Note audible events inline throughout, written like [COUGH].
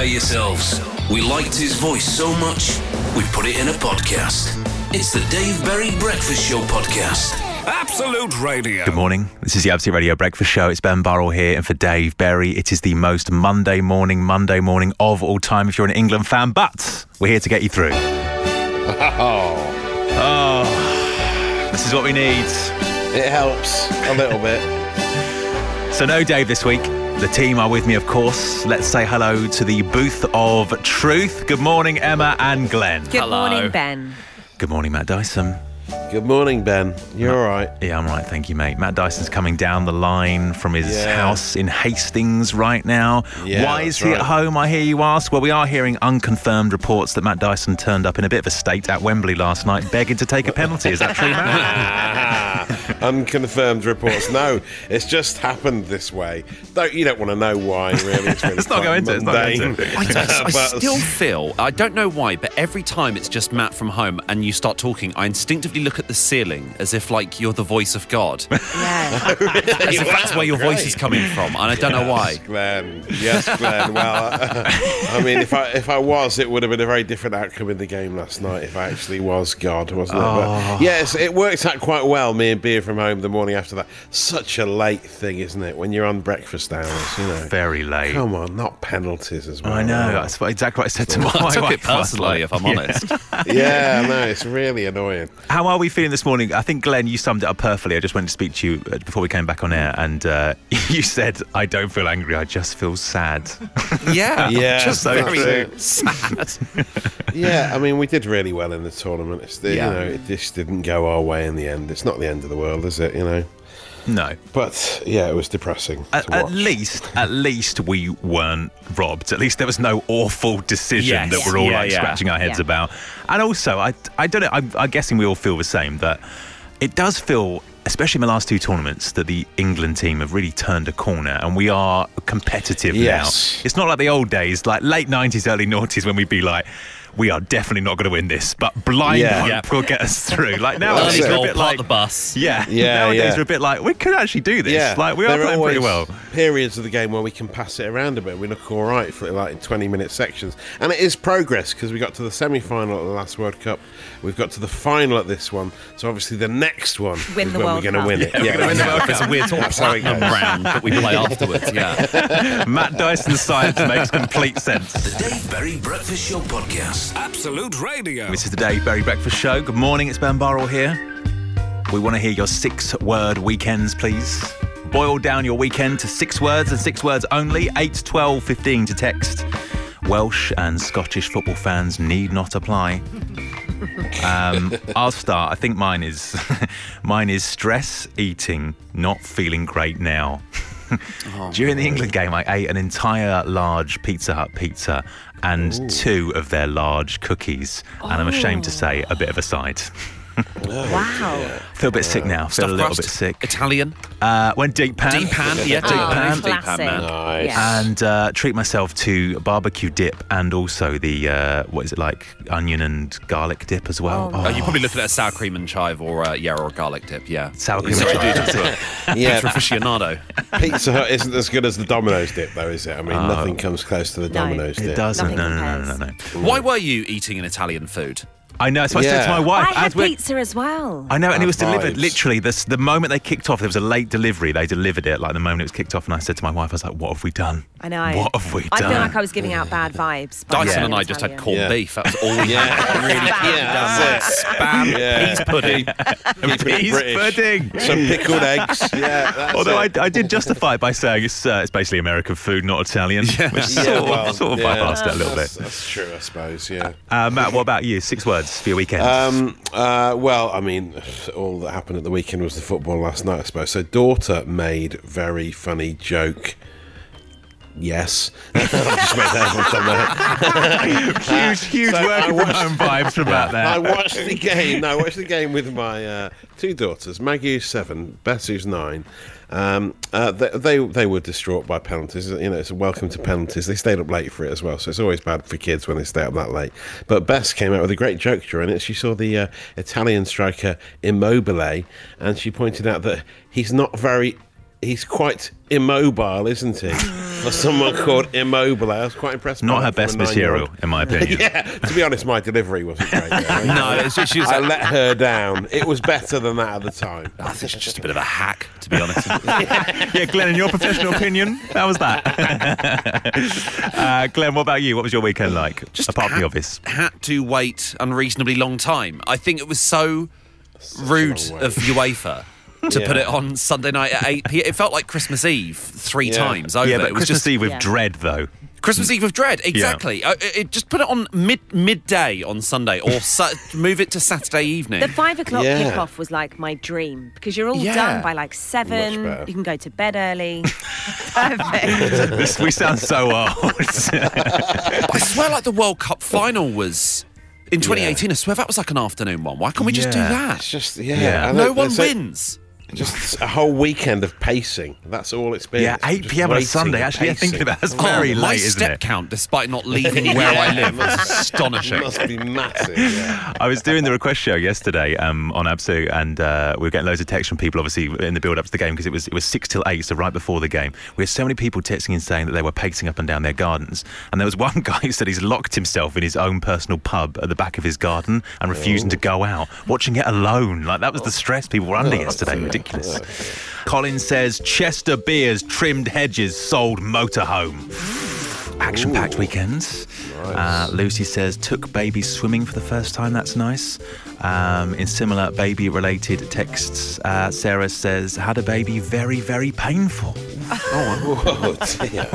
prepare yourselves. We liked his voice so much, we put it in a podcast. It's the Dave Berry Breakfast Show podcast. Absolute Radio. Good morning. This is the Absolute Radio Breakfast Show. It's Ben Burrell here, and for Dave Berry, it is the most Monday morning, Monday morning of all time if you're an England fan. But we're here to get you through. [LAUGHS] Oh. oh, this is what we need. It helps a little bit. So, no Dave this week. The team are with me, of course. Let's say hello to the booth of truth. Good morning, Emma and Glenn. Good morning, Ben. Good morning, Matt Dyson. Good morning, Ben. You're all right. Yeah, I'm right. Thank you, mate. Matt Dyson's coming down the line from his Yeah. house in Hastings right now. Yeah, Why is that's he at home, I hear you ask? Well, we are hearing unconfirmed reports that Matt Dyson turned up in a bit of a state at Wembley last night, begging to take a penalty. Is that true, Matt? [LAUGHS] Unconfirmed reports. No, it's just happened this way. Don't you don't want to know why? Really, it's, really [LAUGHS] Let's not quite go into it, let's not go into it. I, [LAUGHS] just, I still feel, I don't know why, but every time it's just Matt from home and you start talking, I instinctively look at the ceiling as if like you're the voice of God. [LAUGHS] Yeah. [LAUGHS] as if that's where your voice is coming from. And I don't know why. Glenn. Yes, Glenn. Well, uh, [LAUGHS] I mean, if I if I was, it would have been a very different outcome in the game last night. If I actually was God, wasn't it? Oh. But yes, it worked out quite well. Me and beer from home the morning after that. Such a late thing, isn't it? When you're on breakfast hours, you know. Very late. Come on, not penalties as well. I know. That's what- exactly what I said to my I took wife it personally, last if I'm night. honest. yeah, no, it's really annoying. How are we feeling this morning? I think, Glenn, you summed it up perfectly. I just went to speak to you uh, before we came back on air, and uh, [LAUGHS] you said, I don't feel angry, I just feel sad. [LAUGHS] Yeah. [LAUGHS] Yeah, Just so very true. sad. Yeah, I mean, we did really well in the tournament. It's the, Yeah. You know, it just didn't go our way in the end. It's not the end of the world, is it? You know. No. But yeah, it was depressing. At, at least, at least we weren't robbed. At least there was no awful decision Yes. that we're all Yeah, like yeah. scratching our heads Yeah. about. And also, I, I don't know. I'm, I'm guessing we all feel the same. That it does feel, especially in the last two tournaments, that the England team have really turned a corner, and we are competitive Yes. now. It's not like the old days, like late '90s, early noughties, when we'd be like. We are definitely not going to win this, but blind Yeah. hope Yeah. will get us through. Like now, [LAUGHS] Well, it's that's a bit park like the bus. yeah, [LAUGHS] Yeah, Nowadays yeah. we're a bit like we could actually do this. Yeah, like we are there playing pretty well. Periods of the game where we can pass it around a bit. We look all right for like in twenty-minute sections, and it is progress because we got to the semi-final at the last World Cup. We've got to the final at this one, so obviously the next one Win is the when World we're going to Cup. win it. Yeah, we're gonna win the World [LAUGHS] Cup. It's a weird sort of That's how it platinum round that we play afterwards. Yeah. Matt Dyson's science makes complete sense. The Dave Berry Breakfast Show podcast. Absolute Radio. This is the Dave Berry Breakfast Show. Good morning, it's Ben Burrell here. We want to hear your six word weekends, please. Boil down your weekend to six words and six words only. 8, 12, 15 to text. Welsh and Scottish football fans need not apply. Um, [LAUGHS] I'll start. I think mine is [LAUGHS] mine is stress eating, not feeling great now. Oh, [LAUGHS] During the England game, I ate an entire large Pizza Hut pizza and two of their large cookies, and I'm ashamed to say, a bit of a side. Wow. Feel a bit sick now. Feel a little crust, bit sick. Italian. Uh, went deep pan. Deep pan. Yeah, deep Oh, pan. Deep pan, man. Nice. Yeah. and uh, treat myself to barbecue dip and also the uh, what is it like onion and garlic dip as well. Oh, Oh, you're probably looking at a sour cream and chive or uh, yeah, or a garlic dip. Yeah, Sour cream Such and chive. dude [LAUGHS] to Yeah, pizza aficionado. Pizza Hut isn't as good as the Domino's dip, though, is it? I mean, nothing comes close to the No. Domino's It dip. doesn't. No, no, no, no, no, no. Why were you eating an Italian food? I know. That's what I said to my wife. I had as we're- pizza as well. I know, and it was Bad delivered vibes. literally. This, the moment they kicked off, there was a late delivery. They delivered it like the moment it was kicked off, and I said to my wife, "I was like, what have we done? I know. What have we done? I feel like I was giving out bad vibes. by Dyson and I just had Italian. corned Yeah. beef. That was all [LAUGHS] we Yeah. had. Really Yeah, that's it. spam, Yeah. peas pudding. [LAUGHS] Peas British. pudding. Some pickled eggs. [LAUGHS] Yeah. That's Although I, it. I did justify it by saying it's, uh, it's basically American food, not Italian, which Yeah, sort of, well, sort of yeah, bypassed it a little that's, bit. That's true, I suppose. Yeah. Uh, Matt, what about you? Six words for your weekend. Um, uh, well, I mean, all that happened at the weekend was the football last night, I suppose. So, daughter made very funny joke. Yes, [LAUGHS] I just made that up on [LAUGHS] huge, huge so I working from watched- home vibes from that I there. watched the game. No, I watched the game with my uh, two daughters, Maggie who's seven, Bess who's nine. Um, uh, they, they they were distraught by penalties. You know, it's a welcome to penalties. They stayed up late for it as well, so it's always bad for kids when they stay up that late. But Bess came out with a great joke during it. She saw the uh, Italian striker Immobile, and she pointed out that he's not very he's quite immobile, isn't he? [LAUGHS] For someone called Immobile, I was quite impressed. Not that her best material, in my opinion. [LAUGHS] Yeah, to be honest, my delivery wasn't great. though. [LAUGHS] No, it's just, she was I let her down. It was better than that at the time. I think she's just a bit of a hack, to be honest. yeah, Glenn, in your professional opinion, how was that? uh, Glenn, what about you? What was your weekend like? Just Apart from the had- obvious. Had to wait unreasonably long time. I think it was so rude of UEFA to put it on Sunday night at 8 p.m. It felt like Christmas Eve three Yeah. times over. Yeah, but it was Christmas just Eve with Yeah. dread, though. Christmas Eve with dread. Exactly. Uh, it, it- just put it on mid midday on Sunday or [LAUGHS] sa- move it to Saturday evening. The five o'clock Yeah. kickoff was like my dream because you're all Yeah. done by like seven. You can go to bed early. Perfect. [LAUGHS] This, we sound so old. [LAUGHS] I swear, like the World Cup final was in 2018. I swear that was like an afternoon one. Why can't we just do that? It's just yeah. Yeah. No one there's wins. Just a whole weekend of pacing. That's all it's been. yeah, It's 8 p.m. on a Sunday. and Actually, yeah, thinking pacing. about it, that's very oh, my late, isn't step it? count, despite not leaving [LAUGHS] where I live, was astonishing. Must be massive. Yeah. [LAUGHS] I was doing the request show yesterday um, on Absolute, and uh, we were getting loads of texts from people, obviously, in the build up to the game because it was it was six till eight, so right before the game. We had so many people texting and saying that they were pacing up and down their gardens, and there was one [LAUGHS] guy who said he's locked himself in his own personal pub at the back of his garden and refusing to go out, watching it alone. Like that was the stress people were under yesterday. Ridiculous. Oh, Colin says Chester beers, trimmed hedges, sold motorhome. Action packed weekends. Uh, Lucy says, took baby swimming for the first time. That's nice. Um, in similar baby related texts, uh, Sarah says, had a baby very, very painful. [LAUGHS] Oh dear.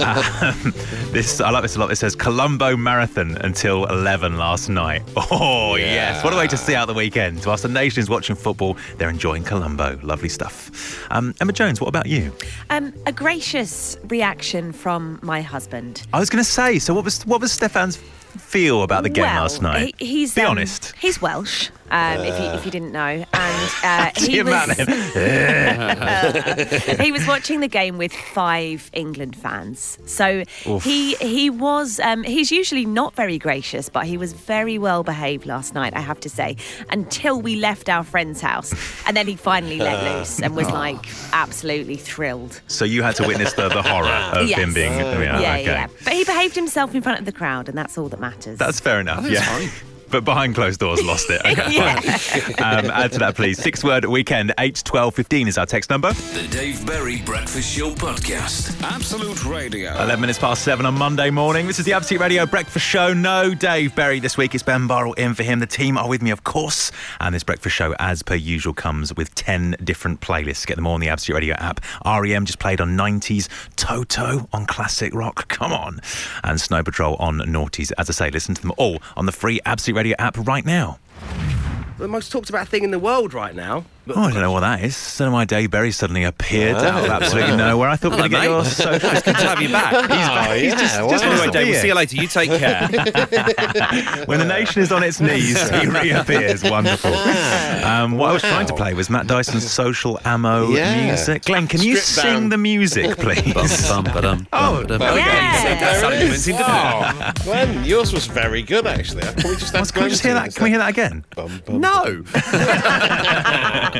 Um, this I like this a lot. It says Columbo Marathon until 11 last night. [LAUGHS] Oh, yes. What a way to see out the weekend. Whilst the nation is watching football, they're enjoying Columbo. Lovely stuff. Um, Emma Jones, what about you? Um, a gracious reaction from my husband. I was going to say, so what was what was Stefan's feel about the game well, last night? He, he's Be um, honest. He's Welsh. Um, if you if you didn't know, and uh, [LAUGHS] he was [LAUGHS] [LAUGHS] he was watching the game with five England fans. So he he was um, he's usually not very gracious, but he was very well behaved last night. I have to say, until we left our friend's house, and then he finally let loose and was like absolutely thrilled. So you had to witness the, the horror of Yes. him being. yeah, yeah, okay. yeah. But he behaved himself in front of the crowd, and that's all that matters. That's fair enough. think yeah. It's fine. But behind closed doors, lost it. Okay, [LAUGHS] Yeah. fine. Um, add to that, please. Six word weekend, 8 12 15 is our text number. The Dave Berry Breakfast Show Podcast. Absolute Radio. 11 minutes past 7 on Monday morning. This is the Absolute Radio Breakfast Show. No Dave Berry this week. It's Ben Burrell in for him. The team are with me, of course. And this breakfast show, as per usual, comes with 10 different playlists. Get them all on the Absolute Radio app. REM just played on 90s, Toto on classic rock. Come on. And Snow Patrol on noughties. As I say, listen to them all on the free Absolute Radio app right now. the most talked about thing in the world right now. Oh, I don't know what that is. Know why Dave Berry suddenly appeared out of Oh, absolutely wow. nowhere. I thought we were going to get your social. It's good to have you [LAUGHS] back. Oh, yeah. just- wow. just Anyway, Dave, we'll see you later. You take care. [LAUGHS] When the nation is on its knees, he [LAUGHS] reappears. Wonderful. Um, what I was trying to play was Matt Dyson's social ammo Yeah. music. Glenn, can you Strip sing down. the music, please? Bum, ba-dum, Oh, there we go. Yeah. That sounded There it is. convincing, didn't it? Oh, Glenn, yours was very good actually. Can we just Can we just hear that? Can we hear that again? Bum, bum, No.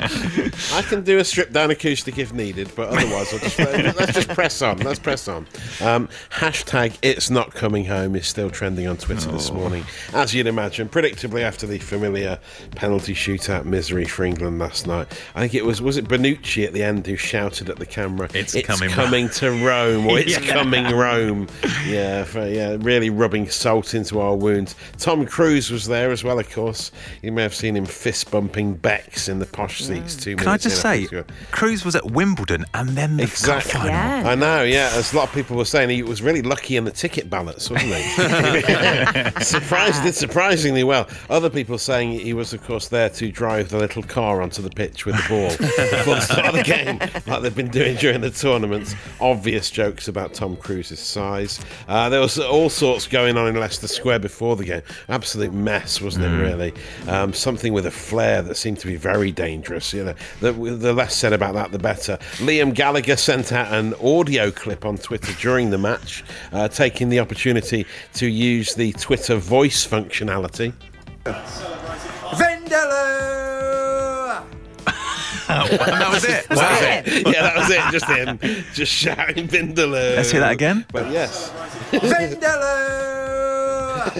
I can do a stripped down acoustic if needed, but otherwise, I'll just, let's just press on. Let's press on. Um, hashtag It's Not Coming Home is still trending on Twitter this morning, as you'd imagine, predictably after the familiar penalty shootout misery for England last night. I think it was was it Bonucci at the end who shouted at the camera, It's coming to Rome," or "It's [LAUGHS] Yeah. coming Rome." Yeah, for, yeah, really rubbing salt into our wounds. Tom Cruise was there as well, of course. You may have seen him fist bumping Becks in the posh seats two Can I just in say. Cruise was at Wimbledon and then the Exactly. final. Yeah. I know, yeah. As a lot of people were saying, he was really lucky in the ticket ballots, wasn't he? [LAUGHS] Surprised, did surprisingly well. Other people saying he was, of course, there to drive the little car onto the pitch with the ball before [LAUGHS] the start of the game, like they've been doing during the tournaments. Obvious jokes about Tom Cruise's size. Uh, there was all sorts going on in Leicester Square before the game. Absolute mess, wasn't it? Really, um, something with a flare that seemed to be very dangerous. You know, the, the less said about that, the better. Liam Gallagher sent out an audio clip on Twitter during the match, uh, taking the opportunity to use the Twitter voice functionality. Vindaloo! that was it. [LAUGHS] Was that it? yeah, that was it. Just him, just shouting Vindaloo. Let's hear that again. But yes, [LAUGHS]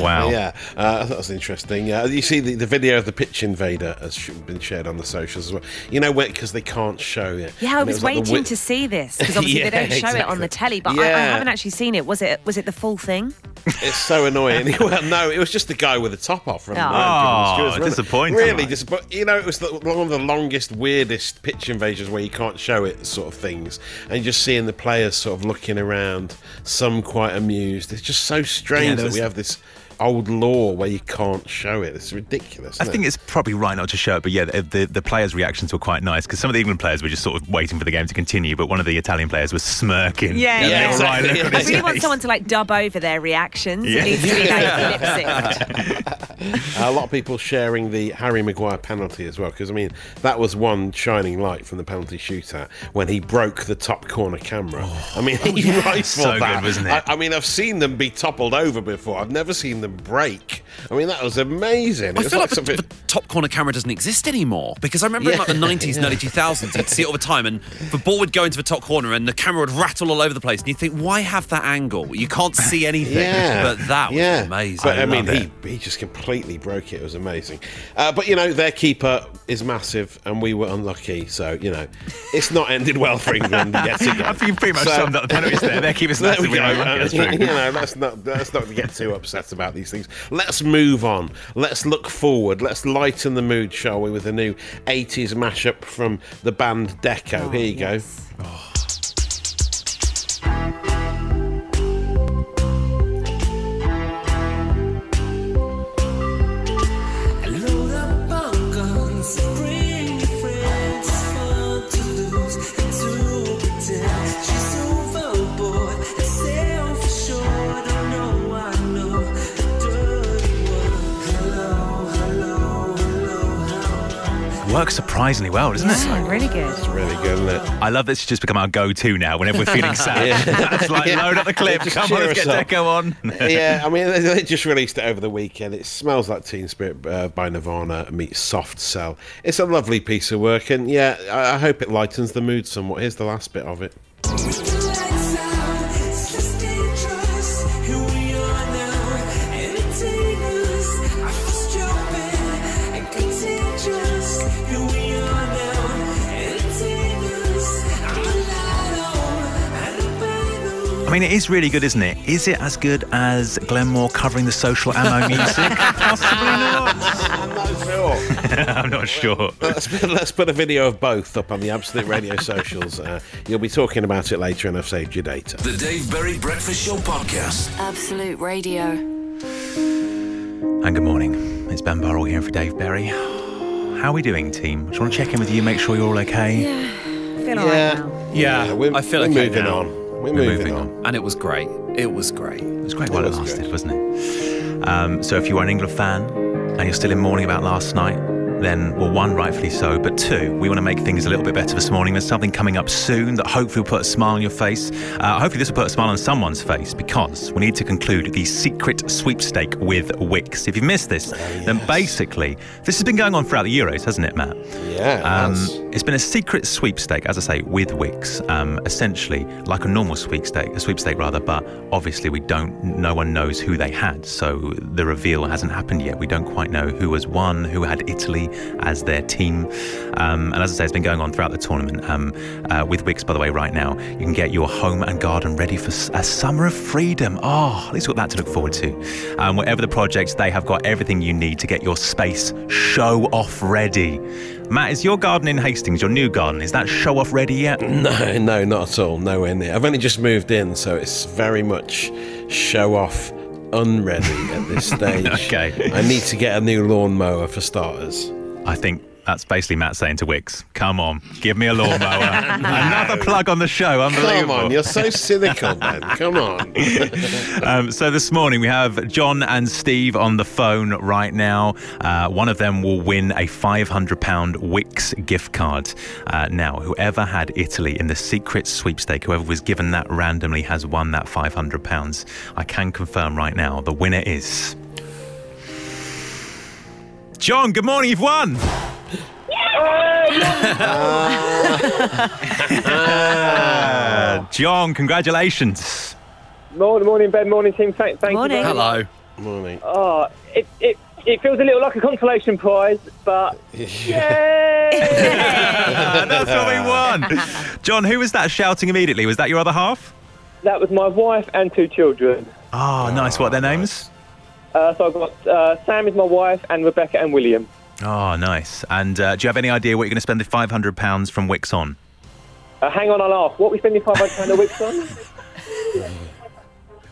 Wow. yeah, uh, that was interesting. Uh, you see, the, the video of the pitch invader has sh- been shared on the socials as well. You know, because they can't show it. Yeah, I And it was like waiting wi- to see this because [LAUGHS] obviously Yeah, they don't show it on the telly. But I, I haven't actually seen it. Was it? Was it the full thing? It's so annoying. [LAUGHS] well, no, it was just the guy with the top off from Oh. Stewart's Oh, disappointing. Really disappointing. You know, it was the, one of the longest, weirdest pitch invasions where you can't show it, sort of things, and just seeing the players sort of looking around, some quite amused. It's just so strange Yeah, that we have this old law where you can't show it. It's ridiculous. I isn't think it? it's probably right not to show it, but yeah, the, the, the players' reactions were quite nice because some of the England players were just sort of waiting for the game to continue, but one of the Italian players was smirking. Yeah, And yeah. they were right, exactly, look yeah. on I his really want someone to like dub over their reactions. Yeah. It needs to be like [LAUGHS] a lot of people sharing the Harry Maguire penalty as well because I mean that was one shining light from the penalty shootout when he broke the top corner camera. I mean, [LAUGHS] he oh, rifled So good, wasn't it? I, I mean, I've seen them be toppled over before. I've never seen them break. I mean, that was amazing. It I was feel like, the, something- the top corner camera doesn't exist anymore because I remember in like the 90s [LAUGHS] and early 2000s, you'd see it all the time, and the ball would go into the top corner and the camera would rattle all over the place, and you'd think, why have that angle? You can't see [LAUGHS] anything. Yeah, But that was yeah. amazing. But I, I mean, he, he just completely broke it. It was amazing. Uh, but you know, their keeper is massive, and we were unlucky. So you know, it's not ended well for England yet again. [LAUGHS] I think you pretty much So- summed up the penalties there. Their keeper's There massive. we go. we know, Uh, that's you know, let's not let's not get too upset about these things. Let's move on. Let's look forward. Let's lighten the mood, shall we, with a new '80s mashup from the band Deco. Oh, Here you go. Load oh, Works surprisingly well, doesn't it? Oh, really good. It's really good, isn't it? I love that It's just become our go-to now whenever we're feeling [LAUGHS] sad. it's like Yeah. load up the clip. Just Come on, let's get up. Deco on. [LAUGHS] yeah, I mean, they, they just released it over the weekend. It smells like Teen Spirit uh, by Nirvana meets Soft Cell. It's a lovely piece of work, and yeah, I, I hope it lightens the mood somewhat. Here's the last bit of it. Mean, it is really good, isn't it? Is it as good as Glenmore covering the social ammo [LAUGHS] music? Possibly not. I'm not sure. I'm not sure. let's, put, let's put a video of both up on the Absolute Radio [LAUGHS] socials. Uh, you'll be talking about it later, and I've saved your data. The Dave Berry Breakfast Show Podcast. Absolute Radio. And good morning. It's Ben Burrell here for Dave Berry. How are we doing, team? Just want to check in with you, make sure you're all okay. I feel alright now. Yeah, we're, I feel we're okay moving now. on. We're, moving, moving on. And it was great. It was great. It was great while it was lasted, good. wasn't it? Um, so if you are an England fan and you're still in mourning about last night, then, well, one, rightfully so, but two, we want to make things a little bit better this morning. There's something coming up soon that hopefully will put a smile on your face. Uh, hopefully, this will put a smile on someone's face because we need to conclude the secret sweepstake with Wix. If you've missed this, then basically, this has been going on throughout the Euros, hasn't it, Matt? Yeah, it Um, has. it's been a secret sweepstake, as I say, with Wix, um, essentially like a normal sweepstake, a sweepstake rather, but obviously we don't, no one knows who they had, so the reveal hasn't happened yet. We don't quite know who has won, who had Italy as their team, um, and as I say, it's been going on throughout the tournament. Um, uh, with Wix, by the way, right now you can get your home and garden ready for a summer of freedom. Oh, at least we've got that to look forward to. Um, whatever the projects, they have got everything you need to get your space show off ready. Matt, is your garden in Hastings, your new garden, is that show off ready yet? [LAUGHS] No, no, not at all. Nowhere near. I've only just moved in, so it's very much show off unready at this [LAUGHS] stage. Okay. I need to get a new lawnmower for starters. I think that's basically Matt saying to Wix, come on, give me a lawnmower. [LAUGHS] Another plug on the show, Come unbelievable. on, you're so cynical, Ben. Come on. [LAUGHS] Um, so this morning we have John and Steve on the phone right now. Uh, one of them will win a £500 Wix gift card. Uh, now, whoever had Italy in the secret sweepstake, whoever was given that randomly, has won that £500. I can confirm right now the winner is. John, good morning. You've won. John, congratulations. Morning, morning, Ben. Morning, team. Thank, thank Morning. you. very much. Hello. Morning. Oh, it, it, it feels a little like a consolation prize, but [LAUGHS] yay! Ah, [LAUGHS] that's what we won. John, who was that shouting immediately? Was that your other half? that was my wife and two children. Oh, nice. What are their names? Uh, so I've got uh, Sam is my wife, and Rebecca and William. Oh, nice. And uh, do you have any idea what you're going to spend the £500 from Wix on? Uh, hang on, I'll ask. What we spending five hundred pound a Wix on? [LAUGHS]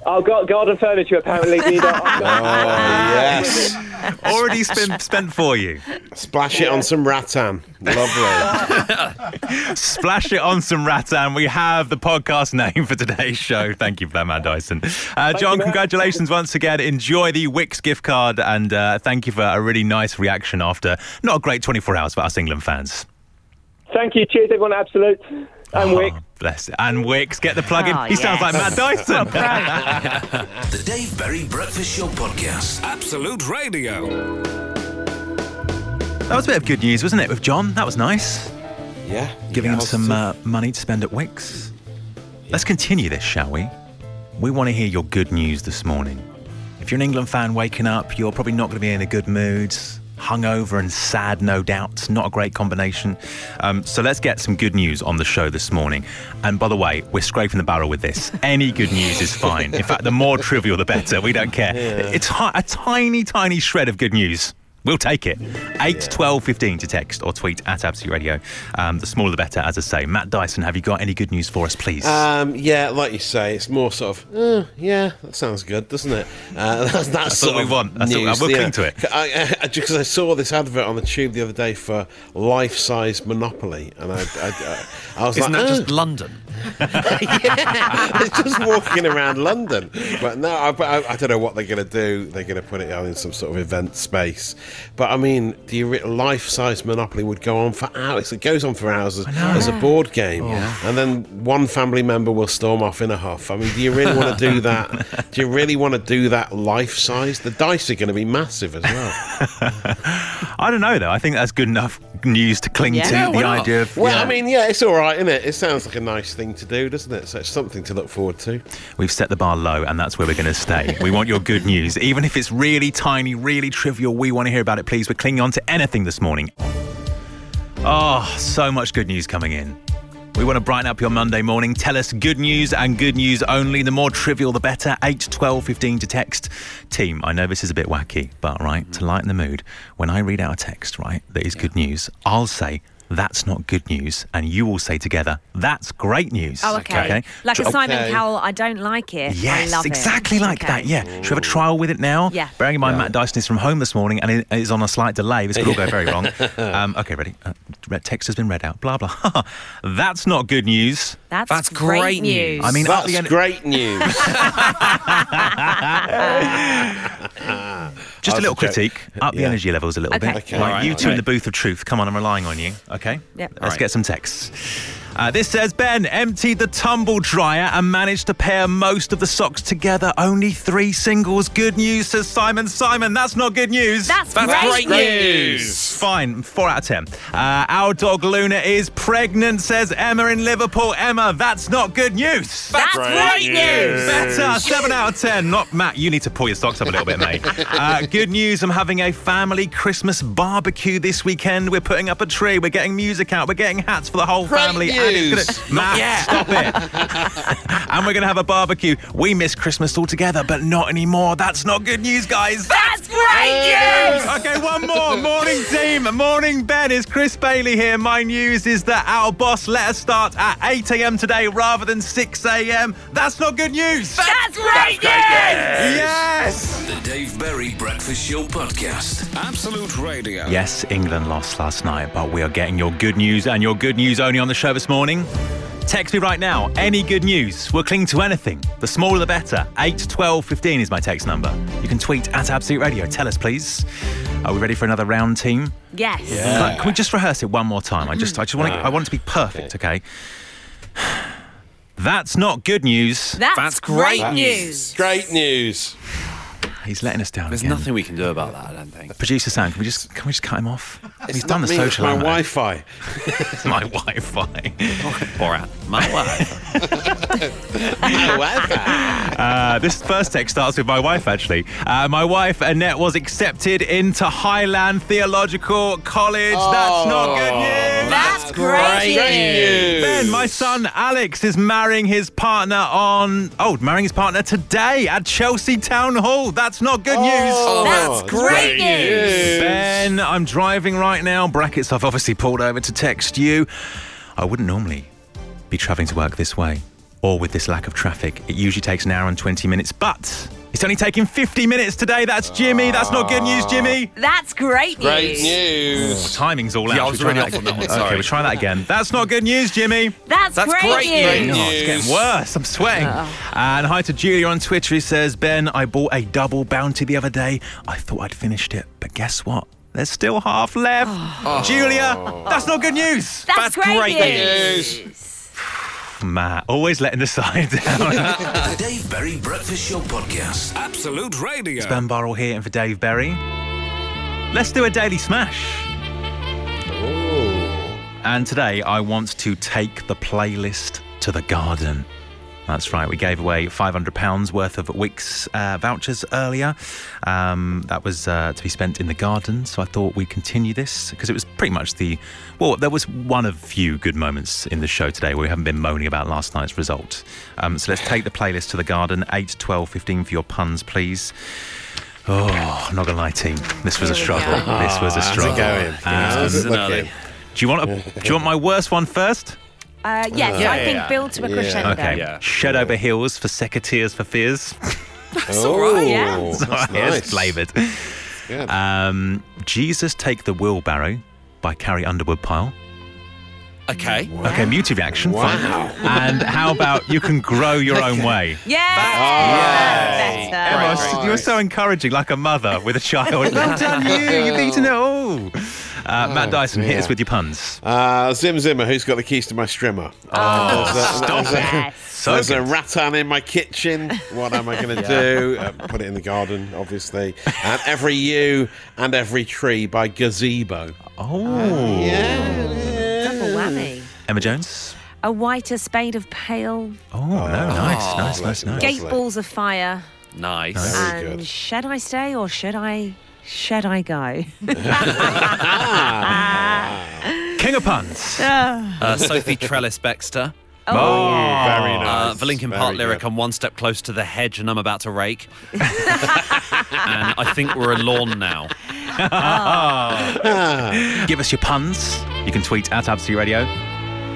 Oh, gar- garden furniture apparently. [LAUGHS] Need Oh, yes. [LAUGHS] Already spent, spent for you. Splash it on some rattan. Lovely. [LAUGHS] Splash it on some rattan. We have the podcast name for today's show. Thank you for that, Matt Dyson. Uh, John, you, congratulations once again. Enjoy the Wix gift card and uh, thank you for a really nice reaction after not a great 24 hours for us England fans. Thank you. Cheers, everyone. Absolute and Oh, Wick. bless it. And Wix, get the plug in. Oh, he sounds like. Matt Dyson. [LAUGHS] The Dave Berry Breakfast Show Podcast. Absolute Radio. that was a bit of good news, wasn't it, with John? That was nice. Yeah. Giving him some uh, money to spend at Wix. Let's continue this, shall we? We want to hear your good news this morning. If you're an England fan waking up, you're probably not going to be in a good mood. Hungover and sad, no doubt. Not a great combination. Um, so let's get some good news on the show this morning. And by the way, we're scraping the barrel with this. Any good news is fine. In fact, the more trivial, the better. We don't care. It's hi- a tiny, tiny shred of good news. We'll take it. 8, 12, 15 to text or tweet at Absolute Radio. Um, the smaller the better, as I say. Matt Dyson, have you got any good news for us, please? Um, yeah, like you say, it's more sort of, uh, yeah, that sounds good, doesn't it? Uh, [LAUGHS] that's that's, That's sort what we want. That's what- news, we'll yeah. cling to it. I, I, because I saw this advert on the tube the other day for life-size Monopoly, and I, I, I, I was Isn't like, that "Uh, just London? [LAUGHS] yeah, it's just walking around London. But no, I, I, I don't know what they're going to do. They're going to put it on in some sort of event space. But I mean, the life-size Monopoly would go on for hours. It goes on for hours as, as a board game, oh. and then one family member will storm off in a huff. I mean, do you really want to do that? [LAUGHS] do you really want to do that life-size? The dice are going to be massive as well. [LAUGHS] I don't know, though. I think that's good enough news to cling Yeah. to. Yeah, the not? idea of. Well, yeah. I mean, yeah, it's all right, isn't it? It sounds like a nice thing to do, doesn't it? So it's something to look forward to. We've set the bar low, and that's where we're going to stay. [LAUGHS] we want your good news. Even if it's really tiny, really trivial, we want to hear about it, please. We're clinging on to anything this morning. Oh, so much good news coming in. We want to brighten up your Monday morning. Tell us good news and good news only. The more trivial, the better. 8, 12, 15 to text. Team, I know this is a bit wacky, but right, to lighten the mood, when I read out a text, right, that is good news, I'll say, that's not good news. And you will say together, that's great news. Oh, okay. Like a Okay. Simon Cowell, I don't like it. Yes, I love it. exactly like Okay. that. Yeah. Should we have a trial with it now? Yeah. Bearing in mind, Matt Dyson is from home this morning and it is on a slight delay. This could all go [LAUGHS] very wrong. Um, okay, ready? Uh, text has been read out. Blah, blah. [LAUGHS] That's not good news. That's, That's great news. I mean, up That's the end, great news. [LAUGHS] just a little a critique. Up the Yeah. energy levels a little Okay. bit. Okay. Right, All right, you two in the booth of truth. Come on, I'm relying on you. Okay? Yep. Let's Alright. get some texts. Uh, this says Ben emptied the tumble dryer and managed to pair most of the socks together. Only three singles. Good news, says Simon. Simon, that's not good news. That's, That's great, great news. news. Fine, four out of ten. Uh, our dog Luna is pregnant, says Emma in Liverpool. Emma, that's not good news. That's great, news. Better, seven out of ten. Not Matt. You need to pull your socks up a little bit, mate. Uh, good news. I'm having a family Christmas barbecue this weekend. We're putting up a tree. We're getting music out. We're getting hats for the whole Great family. news. And it's gonna, Matt, stop it. [LAUGHS] and we're gonna have a barbecue. We miss Christmas altogether, but not anymore. That's not good news, guys. That's great news. Okay, one more. Morning, team. Morning, Ben. Is Chris Bailey here? My news is that our boss let us start at 8 a.m. today rather than 6 a.m. That's not good news. That's great news. Yes. The Dave Berry Breakfast Show Podcast. Absolute Radio. Yes, England lost last night, but we are getting your good news and your good news only on the show this morning. Text me right now. Any good news? We'll cling to anything. The smaller the better. 8 12 15 is my text number. You can tweet at Absolute Radio. Tell us, please. Are we ready for another round, team? Yes. But can we just rehearse it one more time? I just, I just want to, I want it to be perfect. Okay. [SIGHS] That's not good news. That's, That's great great news. Great news. He's letting us down. There's again. nothing we can do about that, I don't think. Producer Sam, can we just can we just cut him off? He's done the me, it's social. my ammo. Wi-Fi. It's [LAUGHS] my Wi-Fi. [LAUGHS] Borat, my wife. [LAUGHS] My wife. Uh, this first text starts with my wife, actually. Uh, my wife, Annette, was accepted into Highland Theological College. That's not good news. That's great news. Ben, my son Alex is marrying his partner on. Oh, marrying his partner today at Chelsea Town Hall. That's not good news. Oh, oh, that's great news. Ben, I'm driving right now. Brackets, I've obviously pulled over to text you. I wouldn't normally be travelling to work this way or with this lack of traffic. It usually takes an hour and 20 minutes, but it's only taking 50 minutes today. That's Jimmy. That's not good news, Jimmy. That's great news. Great news. Oh, timing's all out. Yeah, I Should was we try really that off on that one, Okay, sorry. we'll try that again. That's not good news, Jimmy. That's, That's great, great news. news. Oh, it's getting worse. I'm sweating. And hi to Julia on Twitter. He says, Ben, I bought a double bounty the other day. I thought I'd finished it, but guess what? There's still half left. Oh. Oh. Julia, that's not good news. That's, That's great, great news. Matt, always letting the [LAUGHS] side down. The [LAUGHS] Dave Berry Breakfast Show Podcast. Absolute Radio. ben Burrell here and for Dave Berry. Let's do a daily smash. Oh. And today I want to take the playlist to the garden. That's right. We gave away £500 worth of Wix uh, vouchers earlier. Um, that was uh, to be spent in the garden. So I thought we'd continue this because it was pretty much the. Well, there was one of few good moments in the show today where we haven't been moaning about last night's result. Um, so let's take the playlist to the garden. 8, 12, 15 for your puns, please. Oh, I'm not going to lie, team. This was a struggle. This was a How's it struggle. going? Um, How's it Personality. looking? do you want a, do you want my worst one first? Uh, yes, Yeah, I yeah, think yeah. build to a Yeah. crescendo. Okay. Yeah. Shed over heels for secateurs for fears. [LAUGHS] Oh, Yeah. that's It's nice. flavoured. Good. Um, Jesus Take the Wheelbarrow by Carrie Underwood Pyle. Okay. Okay, muted reaction. Fine. Wow. And how about You Can Grow Your Own Way? Yeah. Yay. Better. Emma, Great, great, you were so encouraging, like a mother with a child. [LAUGHS] well done, you. You've eaten it all. Uh, Matt Dyson, hit us with your puns. Uh, Zim Zimmer, who's got the keys to my strimmer? Oh, There's a- stop there's a- Yes. So There's a good. rattan in my kitchen. What am I going [LAUGHS] to do? Uh, put it in the garden, obviously. And every yew and every tree by Gazebo. Oh. Double whammy. Emma Jones. A whiter spade of pale, Oh, no, nice, nice, nice, nice. gate balls of fire, Nice. Very and good. should I stay or should I? Should I go? [LAUGHS] King of puns. Uh, Sophie Trellis Baxter. Oh, Very Uh, nice. the Linkin Very Park lyric, good. I'm one step close to the hedge and I'm about to rake. [LAUGHS] and I think we're a lawn now. [LAUGHS] Give us your puns. You can tweet at Absolute Radio.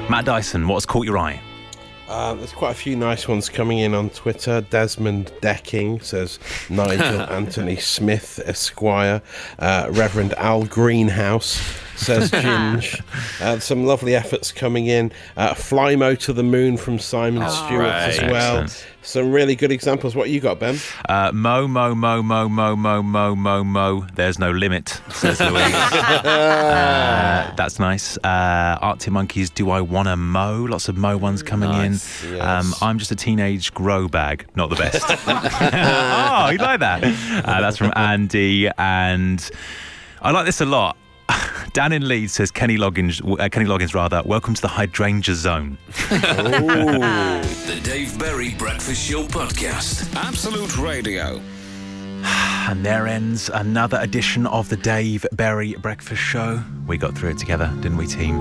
Matt Dyson, what's caught your eye? Uh, there's quite a few nice ones coming in on Twitter. Desmond Decking says [LAUGHS] Nigel Anthony Smith, Esquire. Uh, Reverend Al Greenhouse says [LAUGHS] Ginge. Uh, some lovely efforts coming in. Uh, Flymo to the Moon from Simon Stewart as well. Excellent. Some really good examples. What you got, Ben? Uh, mo, mo, mo, mo, mo, mo, mo, mo, mo. There's no limit, says [LAUGHS] Louise. [LAUGHS] uh, that's nice. Uh, Arctic Monkeys, Do I Wanna Mow? Lots of mo ones coming Nice. in. Yes. Um, I'm just a teenage grow bag. Not the best. oh, you like that? Uh, that's from Andy. And I like this a lot. [LAUGHS] Dan in Leeds says Kenny Loggins, uh, Kenny Loggins rather. Welcome to the hydrangea zone. [LAUGHS] The Dave Berry Breakfast Show Podcast. Absolute Radio. [SIGHS] And there ends another edition of the Dave Berry Breakfast Show. We got through it together, didn't we, team?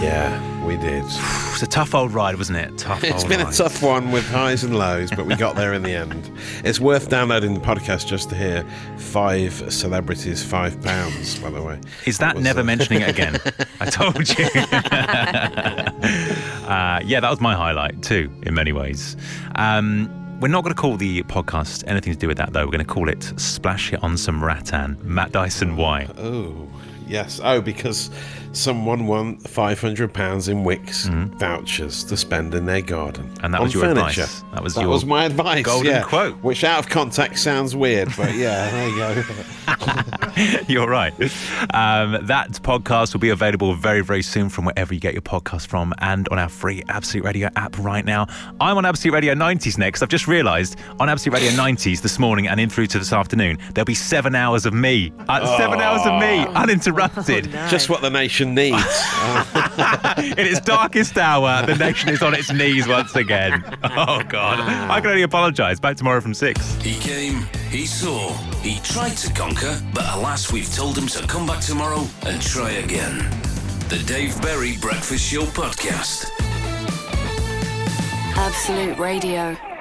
Yeah, we did. It's a tough old ride, wasn't it? Tough It's old been a tough one with highs and lows, but we got there in the [LAUGHS] end. It's worth downloading the podcast just to hear five celebrities, five pounds, by the way. Is that was, never uh, mentioning it again? [LAUGHS] I told you. [LAUGHS] uh, yeah, that was my highlight too, in many ways. Um, we're not going to call the podcast anything to do with that, though. We're going to call it Splash It on Some Rattan. Matt Dyson, why? Oh, yes. Oh, because someone won £500 in Wix vouchers to spend in their garden. Mm-hmm. And that was your furniture. advice. That was that your was my advice. golden yeah. quote. Which out of context sounds weird, but yeah, [LAUGHS] there you go. [LAUGHS] You're right. Um, that podcast will be available very, very soon from wherever you get your podcast from and on our free Absolute Radio app right now. I'm on Absolute Radio 90s next. I've just realised on Absolute Radio 90s this morning and in through to this afternoon, there'll be seven hours of me. Uh, Seven hours of me, uninterrupted. Just what the nation needs. [LAUGHS] in its darkest hour, the nation is on its knees once again. Oh, God. I can only apologise. Back tomorrow from six. He came, he saw, he tried to conquer, but alas, we've told him to come back tomorrow and try again. The Dave Berry Breakfast Show Podcast. Absolute Radio.